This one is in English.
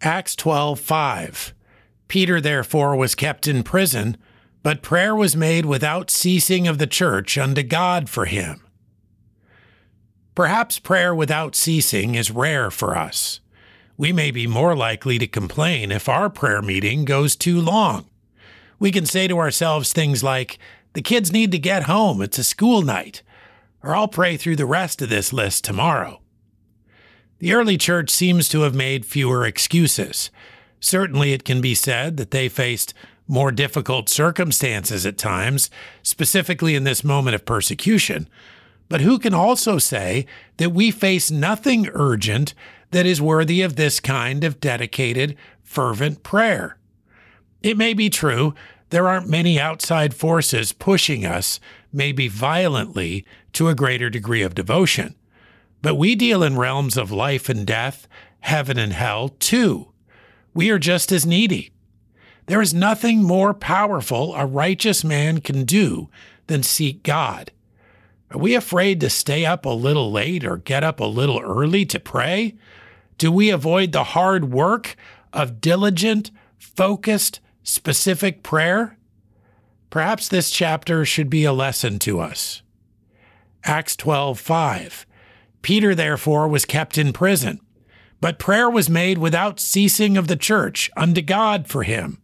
Acts 12:5 Peter therefore was kept in prison, but prayer was made without ceasing of the church unto God for him. Perhaps prayer without ceasing is rare for us. We may be more likely to complain if our prayer meeting goes too long. We can say to ourselves things like, The kids need to get home, it's a school night, or I'll pray through the rest of this list tomorrow. The early church seems to have made fewer excuses. Certainly, it can be said that they faced more difficult circumstances at times, specifically in this moment of persecution. But who can also say that we face nothing urgent that is worthy of this kind of dedicated, fervent prayer? It may be true there aren't many outside forces pushing us, maybe violently, to a greater degree of devotion. But we deal in realms of life and death, heaven and hell, too. We are just as needy. There is nothing more powerful a righteous man can do than seek God. Are we afraid to stay up a little late or get up a little early to pray? Do we avoid the hard work of diligent, focused, specific prayer? Perhaps this chapter should be a lesson to us. Acts 12:5 Peter therefore was kept in prison, but prayer was made without ceasing of the church unto God for him.